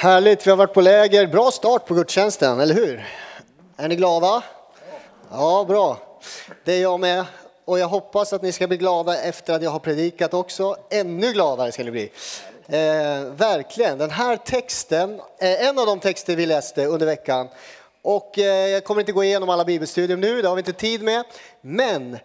Härligt, vi har varit på läger. Bra start på gudstjänsten, eller hur? Är ni glada? Ja, bra. Det är jag med. Och jag hoppas att ni ska bli glada efter att jag har predikat också. Ännu gladare ska ni bli. Eh, verkligen. Den här texten är en av de texter vi läste under veckan. Och eh, jag kommer inte gå igenom alla bibelstudier nu, det har vi inte tid med. Men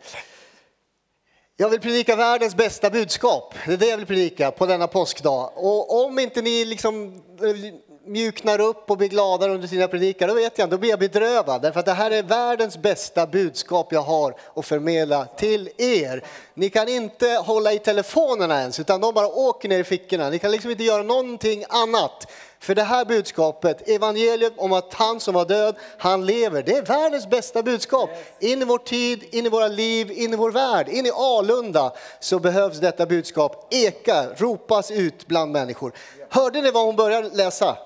jag vill predika världens bästa budskap. Det är det jag vill predika på denna påskdag. Och om inte ni liksom eh, mjuknar upp och blir gladare under sina predikar, då vet jag då blir jag bedrövad. Därför att det här är världens bästa budskap jag har att förmedla till er. Ni kan inte hålla i telefonerna ens, utan de bara åker ner i fickorna. Ni kan liksom inte göra någonting annat. För det här budskapet, evangeliet om att han som var död, han lever. Det är världens bästa budskap. In i vår tid, in i våra liv, in i vår värld, in i Alunda så behövs detta budskap eka, ropas ut bland människor. Hörde ni vad hon började läsa?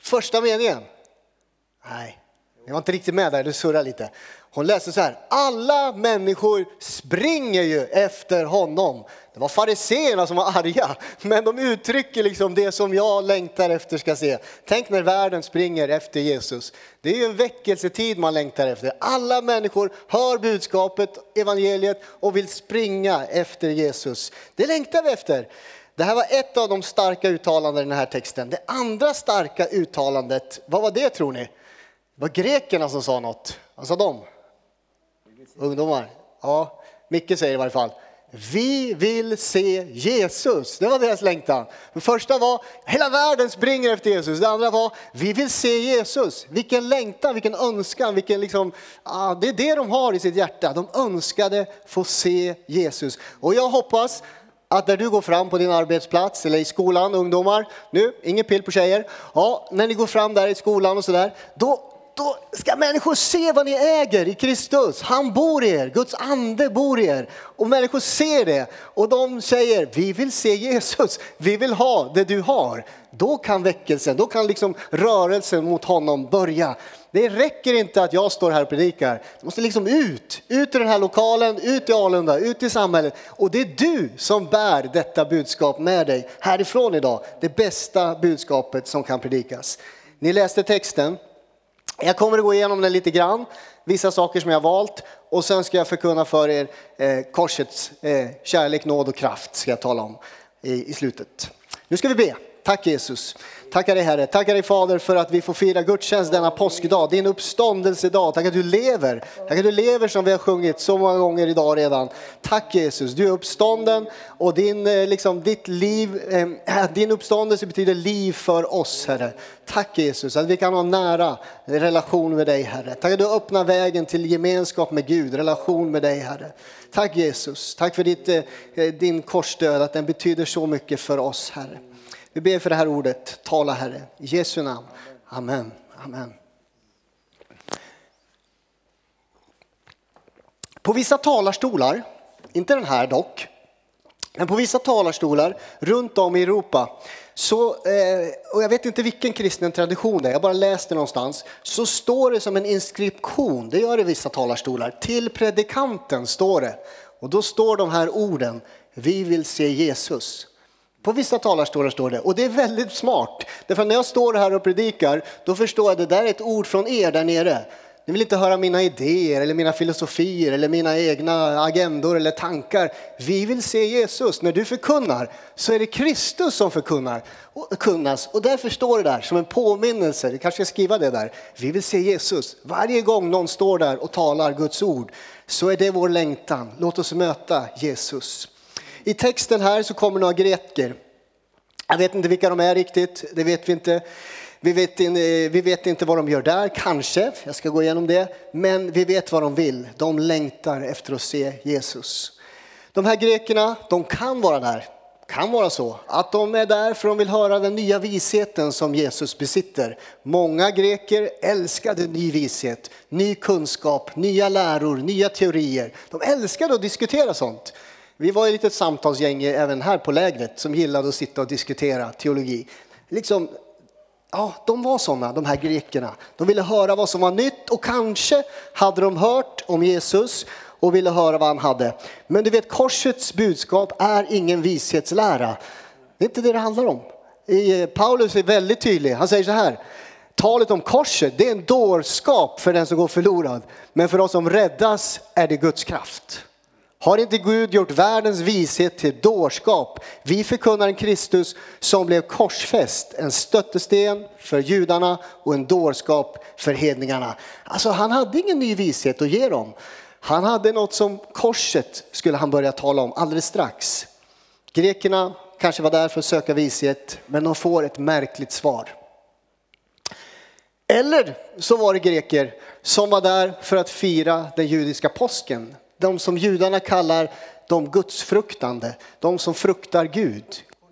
Första meningen? Nej, ni var inte riktigt med där, du surrar lite. Hon läste så här, alla människor springer ju efter honom. Det var fariseerna som var arga, men de uttrycker liksom det som jag längtar efter ska se. Tänk när världen springer efter Jesus. Det är ju en väckelsetid man längtar efter. Alla människor hör budskapet, evangeliet och vill springa efter Jesus. Det längtar vi efter. Det här var ett av de starka uttalandena i den här texten. Det andra starka uttalandet, vad var det tror ni? Det var grekerna som sa något. Vad sa de? Ungdomar? Ja, Micke säger i varje fall. Vi vill se Jesus. Det var deras längtan. Det första var hela världen springer efter Jesus. Det andra var vi vill se Jesus. Vilken längtan, vilken önskan, vilken liksom, ah, det är det de har i sitt hjärta. De önskade få se Jesus. Och jag hoppas att när du går fram på din arbetsplats eller i skolan, ungdomar, nu, inget pill på tjejer, ja, när ni går fram där i skolan och sådär, då då ska människor se vad ni äger i Kristus. Han bor i er, Guds ande bor i er. Och människor ser det och de säger, vi vill se Jesus, vi vill ha det du har. Då kan väckelsen, då kan liksom rörelsen mot honom börja. Det räcker inte att jag står här och predikar. Det måste liksom ut, ut i den här lokalen, ut i Alunda, ut i samhället. Och det är du som bär detta budskap med dig härifrån idag. Det bästa budskapet som kan predikas. Ni läste texten. Jag kommer att gå igenom den lite grann, vissa saker som jag har valt och sen ska jag förkunna för er eh, korsets eh, kärlek, nåd och kraft ska jag tala om i, i slutet. Nu ska vi be. Tack Jesus. Tackar dig Herre, tackar dig Fader för att vi får fira gudstjänst denna påskdag, din uppståndelsedag. Tack att du lever, tack att du lever som vi har sjungit så många gånger idag redan. Tack Jesus, du är uppstånden och din, eh, liksom, ditt liv, eh, din uppståndelse betyder liv för oss Herre. Tack Jesus att vi kan ha nära relation med dig Herre. Tack att du öppnar vägen till gemenskap med Gud, relation med dig Herre. Tack Jesus, tack för ditt, eh, eh din korsdöd, att den betyder så mycket för oss Herre. Vi ber för det här ordet. Tala Herre. I Jesu namn. Amen. Amen. På vissa talarstolar, inte den här dock, men på vissa talarstolar runt om i Europa, så, eh, och jag vet inte vilken kristen tradition det är, jag bara läste någonstans, så står det som en inskription, det gör det i vissa talarstolar, till predikanten står det. Och då står de här orden, vi vill se Jesus. På vissa talarstolar står det, och det är väldigt smart. Därför när jag står här och predikar, då förstår jag att det där är ett ord från er där nere. Ni vill inte höra mina idéer eller mina filosofier eller mina egna agendor eller tankar. Vi vill se Jesus. När du förkunnar så är det Kristus som förkunnar och kunnas. Och därför står det där som en påminnelse, vi kanske ska skriva det där. Vi vill se Jesus. Varje gång någon står där och talar Guds ord så är det vår längtan. Låt oss möta Jesus. I texten här så kommer några greker. Jag vet inte vilka de är riktigt, det vet vi inte. Vi vet, eh, vi vet inte vad de gör där, kanske, jag ska gå igenom det. Men vi vet vad de vill, de längtar efter att se Jesus. De här grekerna, de kan vara där, kan vara så att de är där för att de vill höra den nya visheten som Jesus besitter. Många greker älskade ny vishet, ny kunskap, nya läror, nya teorier. De älskade att diskutera sånt. Vi var ett litet samtalsgäng även här på lägret som gillade att sitta och diskutera teologi. Liksom, ja, de var sådana, de här grekerna. De ville höra vad som var nytt och kanske hade de hört om Jesus och ville höra vad han hade. Men du vet, korsets budskap är ingen vishetslära. Det är inte det det handlar om. Eh, Paulus är väldigt tydlig. Han säger så här. Talet om korset, det är en dårskap för den som går förlorad. Men för oss som räddas är det Guds kraft. Har inte Gud gjort världens vishet till dårskap? Vi förkunnar en Kristus som blev korsfäst, en stöttesten för judarna och en dårskap för hedningarna. Alltså han hade ingen ny vishet att ge dem. Han hade något som korset skulle han börja tala om alldeles strax. Grekerna kanske var där för att söka vishet, men de får ett märkligt svar. Eller så var det greker som var där för att fira den judiska påsken. De som judarna kallar de gudsfruktande, de som fruktar Gud.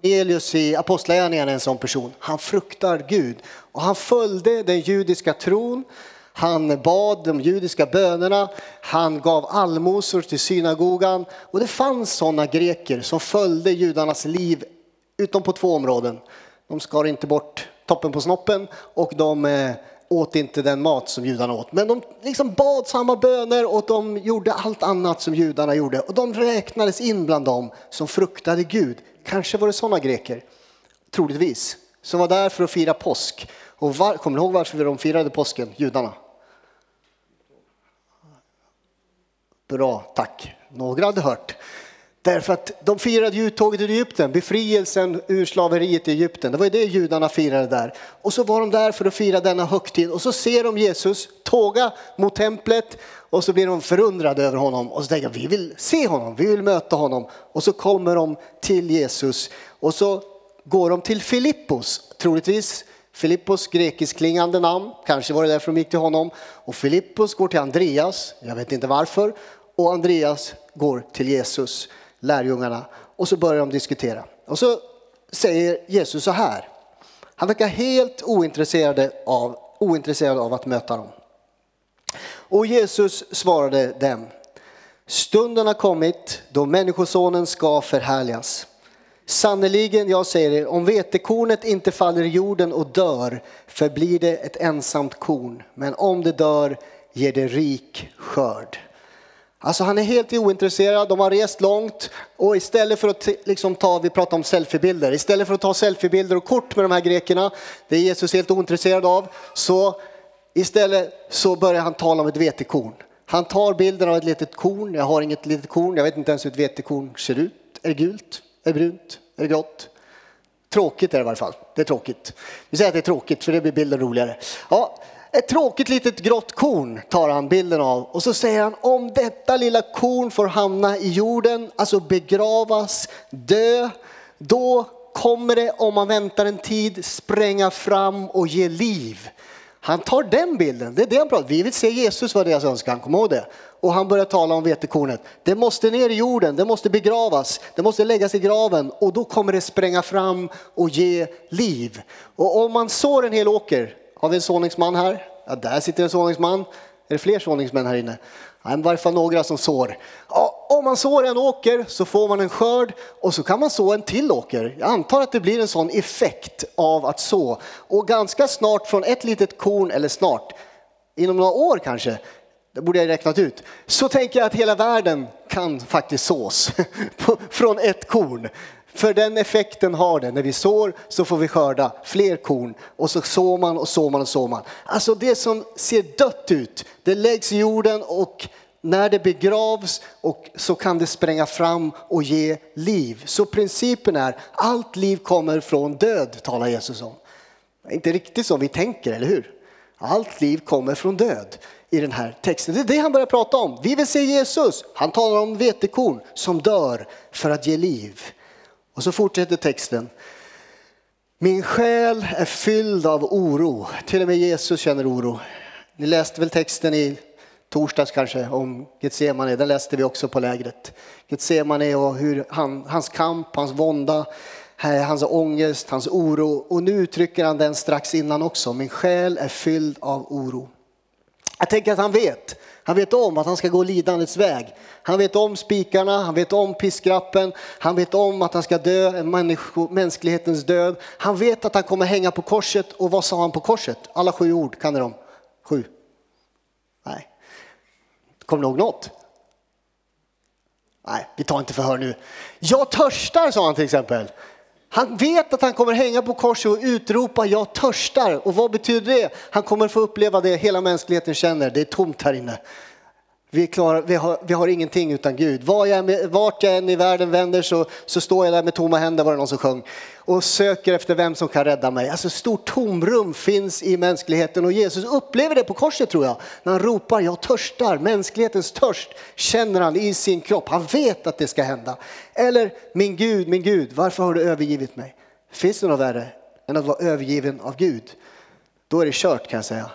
Cornelius i Apostlagärningarna är en sån person. Han fruktar Gud och han följde den judiska tron. Han bad de judiska bönerna, han gav allmosor till synagogan och det fanns sådana greker som följde judarnas liv utom på två områden. De skar inte bort toppen på snoppen och de eh, åt inte den mat som judarna åt. Men de liksom bad samma böner och de gjorde allt annat som judarna gjorde. Och de räknades in bland dem som fruktade Gud. Kanske var det sådana greker, troligtvis, som var där för att fira påsk. Och var, kommer ni ihåg varför de firade påsken, judarna? Bra, tack. Några hade hört. Därför att de firade uttåget ur Egypten, befrielsen ur slaveriet i Egypten. Det var det judarna firade där. Och så var de där för att fira denna högtid och så ser de Jesus tåga mot templet och så blir de förundrade över honom och så tänker de, vi vill se honom, vi vill möta honom. Och så kommer de till Jesus och så går de till Filippos, troligtvis Filippos grekisk klingande namn, kanske var det därför de gick till honom. Och Filippos går till Andreas, jag vet inte varför. Och Andreas går till Jesus lärjungarna och så börjar de diskutera. Och så säger Jesus så här. Han verkar helt ointresserad av, ointresserad av att möta dem. Och Jesus svarade dem. Stunden har kommit då Människosonen ska förhärligas. Sannerligen, jag säger er, om vetekornet inte faller i jorden och dör förblir det ett ensamt korn. Men om det dör ger det rik skörd. Alltså han är helt ointresserad, de har rest långt och istället för att liksom ta, vi pratar om selfiebilder, istället för att ta selfiebilder och kort med de här grekerna, det är Jesus helt ointresserad av, så istället så börjar han tala om ett vetekorn. Han tar bilden av ett litet korn, jag har inget litet korn, jag vet inte ens hur ett vetekorn ser ut. Är det gult? Är det brunt? Är det grått? Tråkigt är det i varje fall. Det är tråkigt. Vi säger att det är tråkigt för det blir bilden roligare. Ja, ett tråkigt litet grått korn tar han bilden av och så säger han om detta lilla korn får hamna i jorden, alltså begravas, dö, då kommer det om man väntar en tid spränga fram och ge liv. Han tar den bilden, det är det han pratar Vi vill se Jesus var deras önskan, kom ihåg det. Och han börjar tala om vetekornet. Det måste ner i jorden, det måste begravas, det måste läggas i graven och då kommer det spränga fram och ge liv. Och om man sår en hel åker, har vi en såningsman här? Ja, där sitter en såningsman. Är det fler såningsmän här inne? Ja, I varje fall några som sår. Ja, om man sår en åker så får man en skörd och så kan man så en till åker. Jag antar att det blir en sån effekt av att så. Och ganska snart från ett litet korn, eller snart, inom några år kanske, det borde jag räknat ut, så tänker jag att hela världen kan faktiskt sås från ett korn. För den effekten har det. När vi sår så får vi skörda fler korn. Och så sår man och sår man och sår man. Alltså det som ser dött ut, det läggs i jorden och när det begravs och så kan det spränga fram och ge liv. Så principen är, allt liv kommer från död, talar Jesus om. Inte riktigt som vi tänker, eller hur? Allt liv kommer från död i den här texten. Det är det han börjar prata om. Vi vill se Jesus. Han talar om vetekorn som dör för att ge liv. Och så fortsätter texten. Min själ är fylld av oro. Till och med Jesus känner oro. Ni läste väl texten i torsdags kanske om Getsemane. Den läste vi också på lägret. Getsemane och hur han, hans kamp, hans vånda, hans ångest, hans oro. Och nu uttrycker han den strax innan också. Min själ är fylld av oro. Jag tänker att han vet. Han vet om att han ska gå lidandets väg. Han vet om spikarna, han vet om piskrappen, han vet om att han ska dö, en mänsklighetens död. Han vet att han kommer hänga på korset och vad sa han på korset? Alla sju ord, kan ni dem? Sju? Nej. Kommer ni ihåg något? Nej, vi tar inte förhör nu. Jag törstar, sa han till exempel. Han vet att han kommer hänga på korset och utropa jag törstar. Och vad betyder det? Han kommer få uppleva det hela mänskligheten känner. Det är tomt här inne. Vi, klarar, vi, har, vi har ingenting utan Gud. Var jag, vart jag än i världen vänder så, så står jag där med tomma händer var det någon som sjöng. Och söker efter vem som kan rädda mig. Alltså stort tomrum finns i mänskligheten och Jesus upplever det på korset tror jag. När han ropar jag törstar, mänsklighetens törst känner han i sin kropp. Han vet att det ska hända. Eller min Gud, min Gud, varför har du övergivit mig? Finns det något värre än att vara övergiven av Gud? Då är det kört kan jag säga.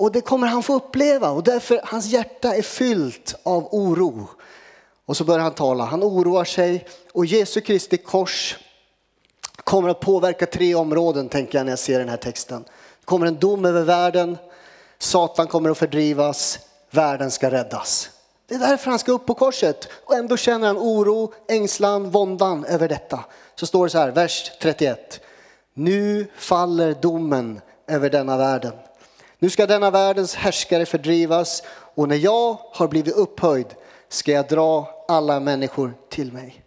Och det kommer han få uppleva och därför hans hjärta är fyllt av oro. Och så börjar han tala, han oroar sig och Jesu Kristi kors kommer att påverka tre områden tänker jag när jag ser den här texten. Det kommer en dom över världen, Satan kommer att fördrivas, världen ska räddas. Det är därför han ska upp på korset och ändå känner han oro, ängslan, våndan över detta. Så står det så här, vers 31. Nu faller domen över denna världen. Nu ska denna världens härskare fördrivas och när jag har blivit upphöjd ska jag dra alla människor till mig.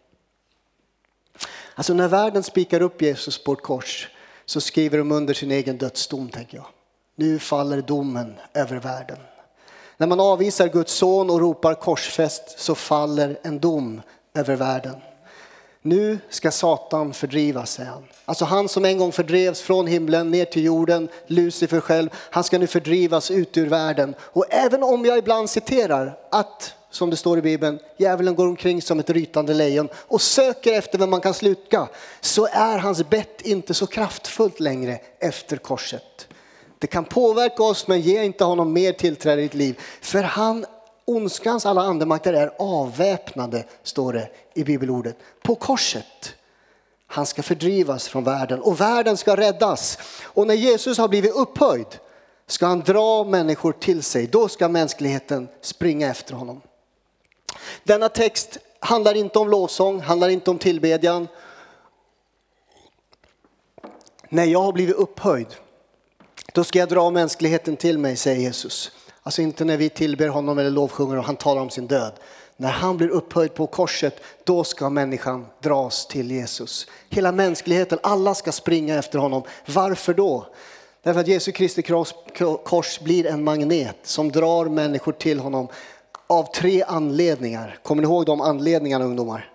Alltså när världen spikar upp Jesus på ett kors så skriver de under sin egen dödsdom tänker jag. Nu faller domen över världen. När man avvisar Guds son och ropar korsfäst så faller en dom över världen. Nu ska Satan fördrivas, säger han. Alltså han som en gång fördrevs från himlen ner till jorden, Lucifer själv, han ska nu fördrivas ut ur världen. Och även om jag ibland citerar att, som det står i Bibeln, djävulen går omkring som ett rytande lejon och söker efter vem man kan sluka, så är hans bett inte så kraftfullt längre efter korset. Det kan påverka oss men ge inte honom mer tillträde i ditt liv. För han ondskans alla andemakter är avväpnade, står det i bibelordet, på korset. Han ska fördrivas från världen och världen ska räddas. Och när Jesus har blivit upphöjd ska han dra människor till sig. Då ska mänskligheten springa efter honom. Denna text handlar inte om lovsång, handlar inte om tillbedjan. När jag har blivit upphöjd, då ska jag dra mänskligheten till mig, säger Jesus. Alltså inte när vi tillber honom eller lovsjunger och han talar om sin död. När han blir upphöjd på korset, då ska människan dras till Jesus. Hela mänskligheten, alla ska springa efter honom. Varför då? Därför att Jesu Kristi kors blir en magnet som drar människor till honom av tre anledningar. Kommer ni ihåg de anledningarna ungdomar?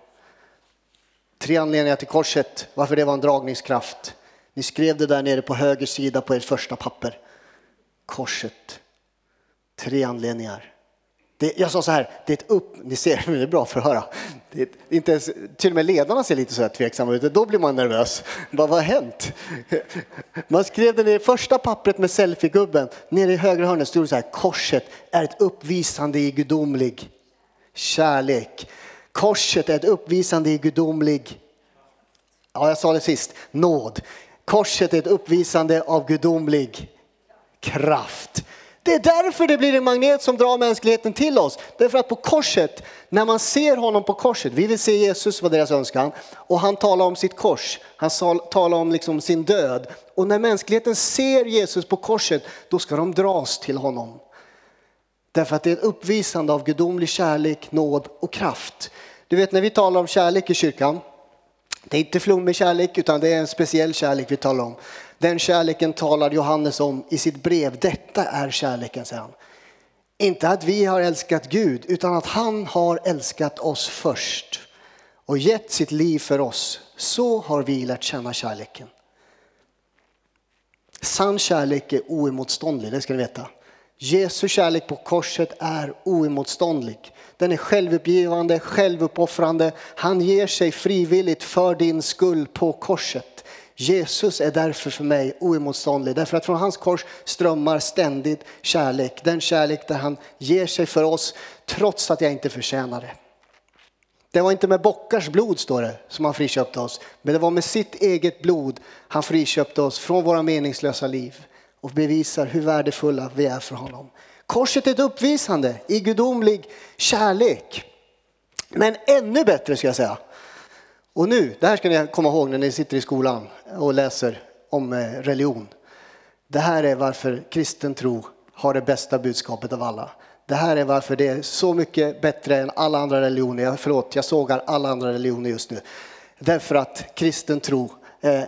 Tre anledningar till korset, varför det var en dragningskraft. Ni skrev det där nere på höger sida på ert första papper. Korset. Tre anledningar. Det, jag sa så här, det är ett upp, ni ser, det är bra för att höra. Det är inte ens, till och med ledarna ser lite så här tveksamma ut, då blir man nervös. Vad, vad har hänt? Man skrev det i första pappret med selfiegubben, nere i högra hörnet stod det så här, korset är ett uppvisande i gudomlig kärlek. Korset är ett uppvisande i gudomlig, ja jag sa det sist, nåd. Korset är ett uppvisande av gudomlig kraft. Det är därför det blir en magnet som drar mänskligheten till oss. Därför att på korset, när man ser honom på korset, vi vill se Jesus var deras önskan, och han talar om sitt kors, han talar om liksom sin död. Och när mänskligheten ser Jesus på korset, då ska de dras till honom. Därför att det är ett uppvisande av gudomlig kärlek, nåd och kraft. Du vet när vi talar om kärlek i kyrkan, det är inte flummig kärlek utan det är en speciell kärlek vi talar om. Den kärleken talar Johannes om i sitt brev. Detta är kärleken, säger han. Inte att vi har älskat Gud, utan att han har älskat oss först och gett sitt liv för oss. Så har vi lärt känna kärleken. Sann kärlek är oemotståndlig, det ska ni veta. Jesu kärlek på korset är oemotståndlig. Den är självuppgivande, självuppoffrande. Han ger sig frivilligt för din skull på korset. Jesus är därför för mig oemotståndlig, därför att från hans kors strömmar ständigt kärlek. Den kärlek där han ger sig för oss trots att jag inte förtjänar det. Det var inte med bockars blod, står det, som han friköpte oss. Men det var med sitt eget blod han friköpte oss från våra meningslösa liv och bevisar hur värdefulla vi är för honom. Korset är ett uppvisande i gudomlig kärlek. Men ännu bättre ska jag säga, och nu, det här ska ni komma ihåg när ni sitter i skolan och läser om eh, religion. Det här är varför kristen tro har det bästa budskapet av alla. Det här är varför det är så mycket bättre än alla andra religioner. Förlåt, jag sågar alla andra religioner just nu. Därför att kristen tro eh,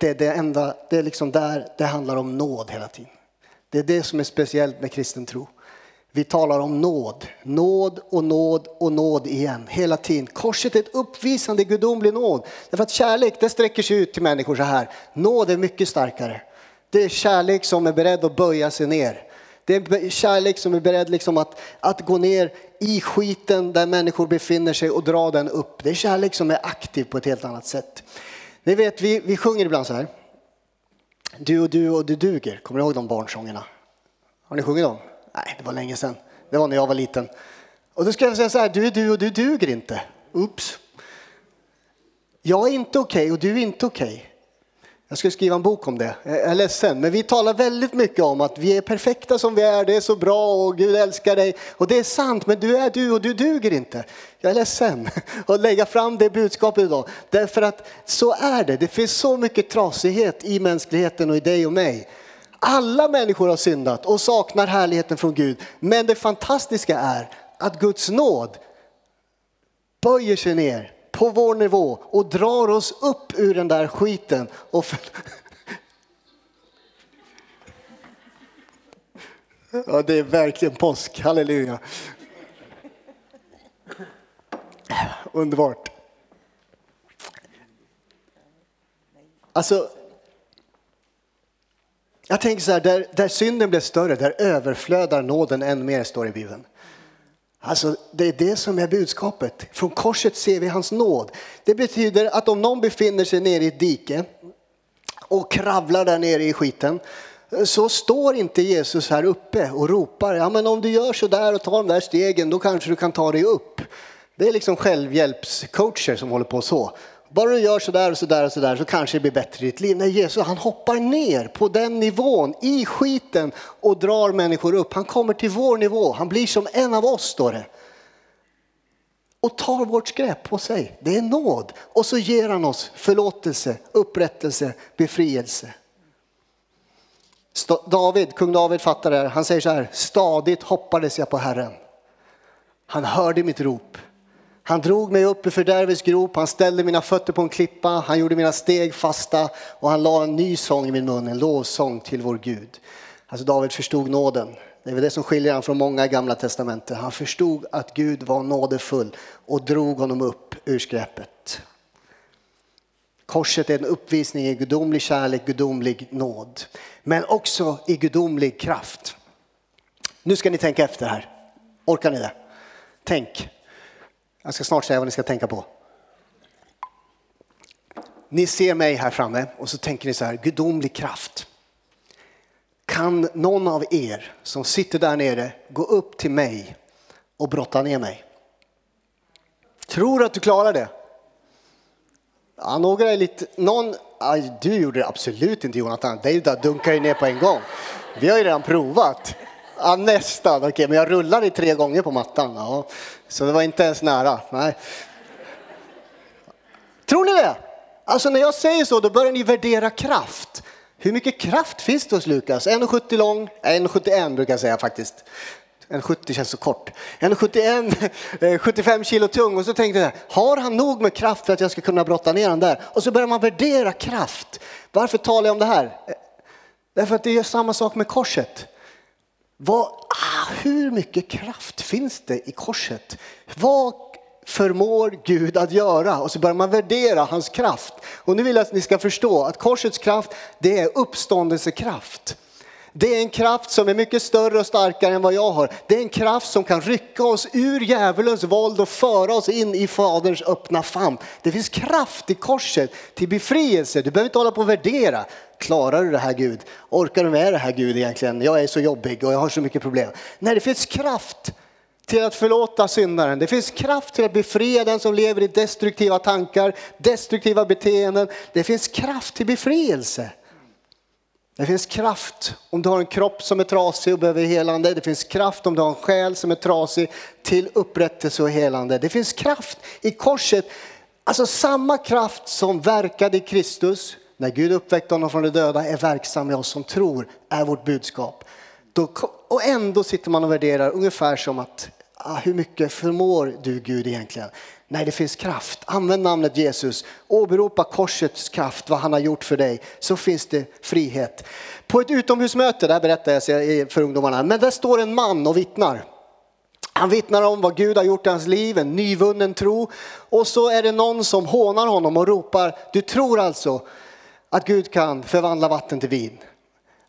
det är det enda, det är liksom där det handlar om nåd hela tiden. Det är det som är speciellt med kristen tro. Vi talar om nåd, nåd och nåd och nåd igen, hela tiden. Korset är ett uppvisande gudomlig nåd. Därför att kärlek, det sträcker sig ut till människor så här. Nåd är mycket starkare. Det är kärlek som är beredd att böja sig ner. Det är kärlek som är beredd liksom att, att gå ner i skiten där människor befinner sig och dra den upp. Det är kärlek som är aktiv på ett helt annat sätt. Ni vet, vi, vi sjunger ibland så här. Du och du och du duger. Kommer ni ihåg de barnsångerna? Har ni sjungit dem? Nej, det var länge sedan. Det var när jag var liten. Och då ska jag säga så här, du är du och du duger inte. Oops. Jag är inte okej okay och du är inte okej. Okay. Jag ska skriva en bok om det. Jag är ledsen, men vi talar väldigt mycket om att vi är perfekta som vi är, det är så bra och Gud älskar dig. Och det är sant, men du är du och du duger inte. Jag är ledsen att lägga fram det budskapet idag. Därför att så är det. Det finns så mycket trasighet i mänskligheten och i dig och mig. Alla människor har syndat och saknar härligheten från Gud. Men det fantastiska är att Guds nåd böjer sig ner på vår nivå och drar oss upp ur den där skiten. Och ja, det är verkligen påsk, halleluja. Underbart. Alltså, jag tänker så här, där, där synden blir större, där överflödar nåden än mer, står i Bibeln. Alltså, det är det som är budskapet. Från korset ser vi hans nåd. Det betyder att om någon befinner sig nere i ett dike och kravlar där nere i skiten så står inte Jesus här uppe och ropar, ja men om du gör så där och tar de där stegen då kanske du kan ta dig upp. Det är liksom självhjälpscoacher som håller på så. Bara du gör sådär och sådär och sådär så kanske det blir bättre i ditt liv. Nej, Jesus han hoppar ner på den nivån i skiten och drar människor upp. Han kommer till vår nivå. Han blir som en av oss står det. Och tar vårt skräp på sig. Det är nåd. Och så ger han oss förlåtelse, upprättelse, befrielse. David, kung David fattar det här. Han säger så här, stadigt hoppades jag på Herren. Han hörde mitt rop. Han drog mig upp ur fördärvets grop, han ställde mina fötter på en klippa, han gjorde mina steg fasta och han la en ny sång i min mun, en lovsång till vår Gud. Alltså David förstod nåden. Det är väl det som skiljer honom från många gamla testamenten. Han förstod att Gud var nådefull och drog honom upp ur skräpet. Korset är en uppvisning i gudomlig kärlek, gudomlig nåd, men också i gudomlig kraft. Nu ska ni tänka efter här. Orkar ni det? Tänk. Jag ska snart säga vad ni ska tänka på. Ni ser mig här framme och så tänker ni så här, gudomlig kraft. Kan någon av er som sitter där nere gå upp till mig och brotta ner mig? Tror att du klarar det? Ja, några är lite, någon, aj, du gjorde det absolut inte Jonathan, det dunkar ju ner på en gång. Vi har ju redan provat. Ja, nästan, okej, okay, men jag rullade tre gånger på mattan. Ja. Så det var inte ens nära. Nej. Tror ni det? Alltså när jag säger så, då börjar ni värdera kraft. Hur mycket kraft finns det hos Lukas? 1,70 lång, 1,71 brukar jag säga faktiskt. 1,70 känns så kort. 1,71, 75 eh, kilo tung. Och så tänkte jag, har han nog med kraft för att jag ska kunna brotta ner honom där? Och så börjar man värdera kraft. Varför talar jag om det här? Eh, därför att det är samma sak med korset. Vad, ah, hur mycket kraft finns det i korset? Vad förmår Gud att göra? Och så börjar man värdera hans kraft. Och nu vill jag att ni ska förstå att korsets kraft, det är uppståndelsekraft. Det är en kraft som är mycket större och starkare än vad jag har. Det är en kraft som kan rycka oss ur djävulens våld och föra oss in i Faderns öppna famn. Det finns kraft i korset till befrielse. Du behöver inte hålla på och värdera. Klarar du det här Gud? Orkar du med det här Gud egentligen? Jag är så jobbig och jag har så mycket problem. Nej, det finns kraft till att förlåta syndaren. Det finns kraft till att befria den som lever i destruktiva tankar, destruktiva beteenden. Det finns kraft till befrielse. Det finns kraft om du har en kropp som är trasig och behöver helande. Det finns kraft om du har en själ som är trasig till upprättelse och helande. Det finns kraft i korset, alltså samma kraft som verkade i Kristus när Gud uppväckte honom från de döda är verksam i oss som tror, är vårt budskap. Då, och ändå sitter man och värderar ungefär som att Ah, hur mycket förmår du Gud egentligen? Nej, det finns kraft. Använd namnet Jesus. Åberopa korsets kraft, vad han har gjort för dig. Så finns det frihet. På ett utomhusmöte, där berättar jag för ungdomarna, men där står en man och vittnar. Han vittnar om vad Gud har gjort i hans liv, en nyvunnen tro. Och så är det någon som hånar honom och ropar, du tror alltså att Gud kan förvandla vatten till vin?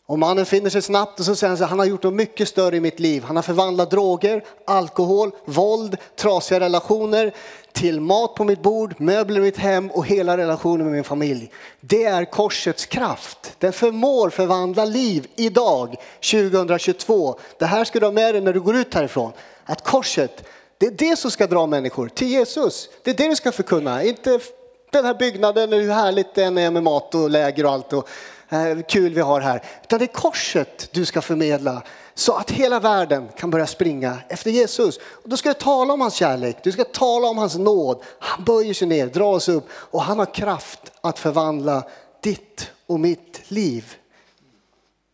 Och mannen finner sig snabbt och så säger han att han har gjort något mycket större i mitt liv. Han har förvandlat droger, alkohol, våld, trasiga relationer till mat på mitt bord, möbler i mitt hem och hela relationen med min familj. Det är korsets kraft. Den förmår förvandla liv idag, 2022. Det här ska du ha med dig när du går ut härifrån. Att korset, det är det som ska dra människor till Jesus. Det är det du ska förkunna, inte den här byggnaden, hur härligt den är med mat och läger och allt. Och Eh, kul vi har här. Utan det är korset du ska förmedla så att hela världen kan börja springa efter Jesus. Och då ska du tala om hans kärlek, du ska tala om hans nåd. Han böjer sig ner, drar oss upp och han har kraft att förvandla ditt och mitt liv.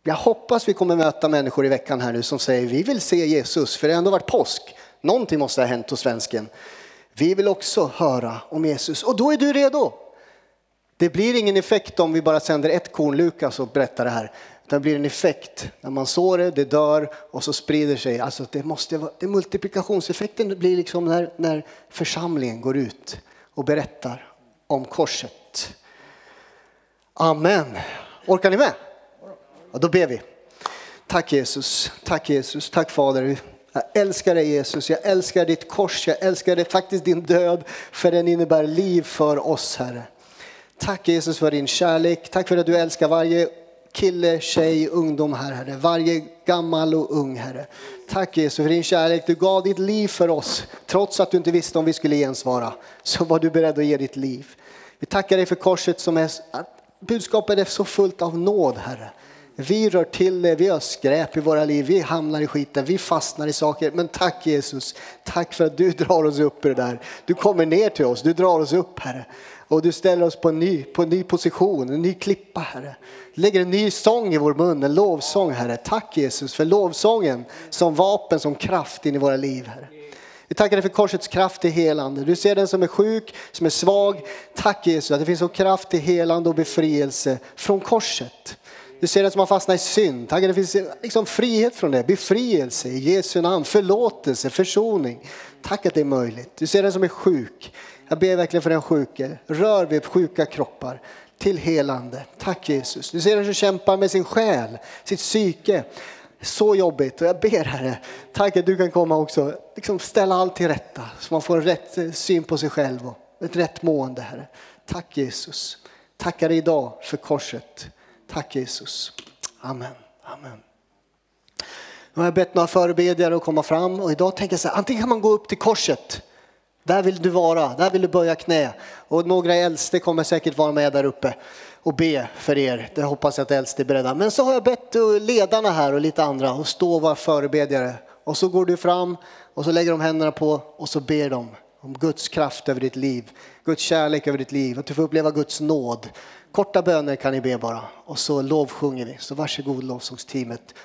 Jag hoppas vi kommer möta människor i veckan här nu som säger vi vill se Jesus för det har ändå varit påsk. Någonting måste ha hänt hos svensken. Vi vill också höra om Jesus och då är du redo. Det blir ingen effekt om vi bara sänder ett korn Lukas och berättar det här. Utan Det blir en effekt när man sår det, det dör och så sprider sig. Alltså det måste vara, det multiplikationseffekten blir liksom när, när församlingen går ut och berättar om korset. Amen. Orkar ni med? Ja, då ber vi. Tack Jesus, tack Jesus, tack Fader. Jag älskar dig Jesus, jag älskar ditt kors, jag älskar dig faktiskt din död för den innebär liv för oss Herre. Tack Jesus för din kärlek, tack för att du älskar varje kille, tjej, ungdom här Herre, varje gammal och ung Herre. Tack Jesus för din kärlek, du gav ditt liv för oss trots att du inte visste om vi skulle gensvara. Så var du beredd att ge ditt liv. Vi tackar dig för korset som är, budskapet är så fullt av nåd Herre. Vi rör till det, vi har skräp i våra liv, vi hamnar i skiten, vi fastnar i saker. Men tack Jesus, tack för att du drar oss upp i det där. Du kommer ner till oss, du drar oss upp Herre. Och du ställer oss på en ny, på en ny position, en ny klippa Herre. Lägger en ny sång i vår mun, en lovsång Herre. Tack Jesus för lovsången som vapen, som kraft in i våra liv Herre. Vi tackar dig för korsets kraft till helande. Du ser den som är sjuk, som är svag. Tack Jesus att det finns så kraft till helande och befrielse från korset. Du ser den som har fastnat i synd. Tack att det finns liksom frihet från det, befrielse i Jesu namn, förlåtelse, försoning. Tack att det är möjligt. Du ser den som är sjuk. Jag ber verkligen för den sjuke. Rör vid sjuka kroppar till helande. Tack Jesus. Du ser den som kämpar med sin själ, sitt psyke. Så jobbigt och jag ber Herre, tack att du kan komma också, liksom ställa allt till rätta så man får en rätt eh, syn på sig själv och ett rätt mående Herre. Tack Jesus. Tackar dig idag för korset. Tack Jesus. Amen. Amen. Nu har jag bett några förebedjare att komma fram och idag tänker jag så här, antingen kan man gå upp till korset, där vill du vara, där vill du böja knä och några äldste kommer säkert vara med där uppe och be för er. Det hoppas jag att äldste är beredda. Men så har jag bett eh, ledarna här och lite andra att stå och vara förebedjare och så går du fram och så lägger de händerna på och så ber de om Guds kraft över ditt liv, Guds kärlek över ditt liv, att du får uppleva Guds nåd. Korta böner kan ni be bara och så lovsjunger vi. Så varsågod lovsångsteamet